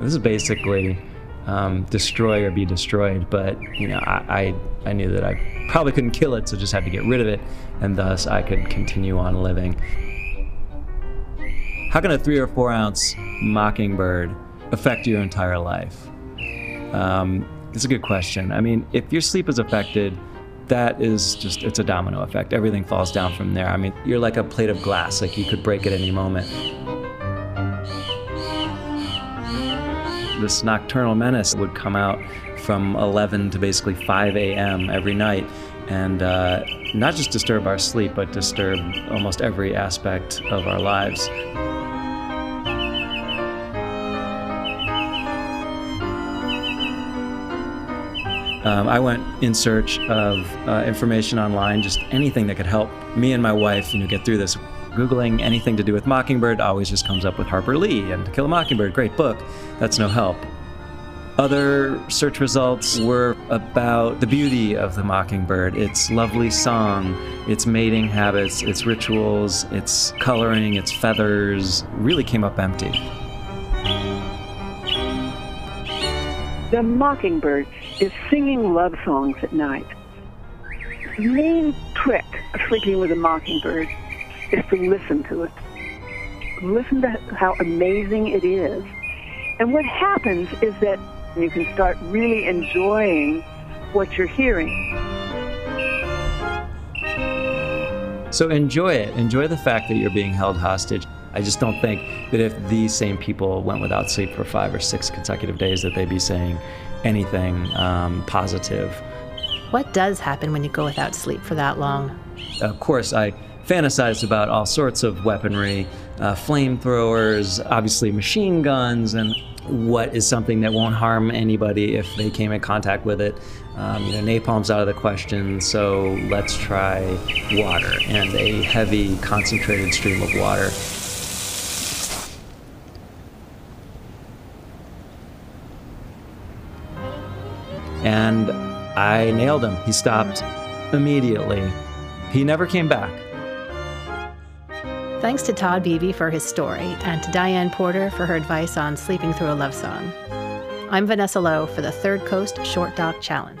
this is basically um, destroy or be destroyed. But you know, I, I I knew that I probably couldn't kill it, so just had to get rid of it, and thus I could continue on living. How can a three or four ounce mockingbird affect your entire life? Um, it's a good question. I mean, if your sleep is affected, that is just it's a domino effect everything falls down from there i mean you're like a plate of glass like you could break at any moment this nocturnal menace would come out from 11 to basically 5 a.m every night and uh, not just disturb our sleep but disturb almost every aspect of our lives Um, I went in search of uh, information online, just anything that could help me and my wife, you know, get through this. Googling anything to do with Mockingbird always just comes up with Harper Lee and To Kill a Mockingbird, great book. That's no help. Other search results were about the beauty of the mockingbird, its lovely song, its mating habits, its rituals, its coloring, its feathers, really came up empty. The mockingbird is singing love songs at night. The main trick of sleeping with a mockingbird is to listen to it. Listen to how amazing it is. And what happens is that you can start really enjoying what you're hearing. So enjoy it. Enjoy the fact that you're being held hostage. I just don't think that if these same people went without sleep for five or six consecutive days, that they'd be saying anything um, positive. What does happen when you go without sleep for that long? Of course, I fantasized about all sorts of weaponry, uh, flamethrowers, obviously machine guns, and what is something that won't harm anybody if they came in contact with it. Um, you know, napalm's out of the question, so let's try water and a heavy, concentrated stream of water. And I nailed him. He stopped immediately. He never came back. Thanks to Todd Beebe for his story and to Diane Porter for her advice on sleeping through a love song. I'm Vanessa Lowe for the Third Coast Short Doc Challenge.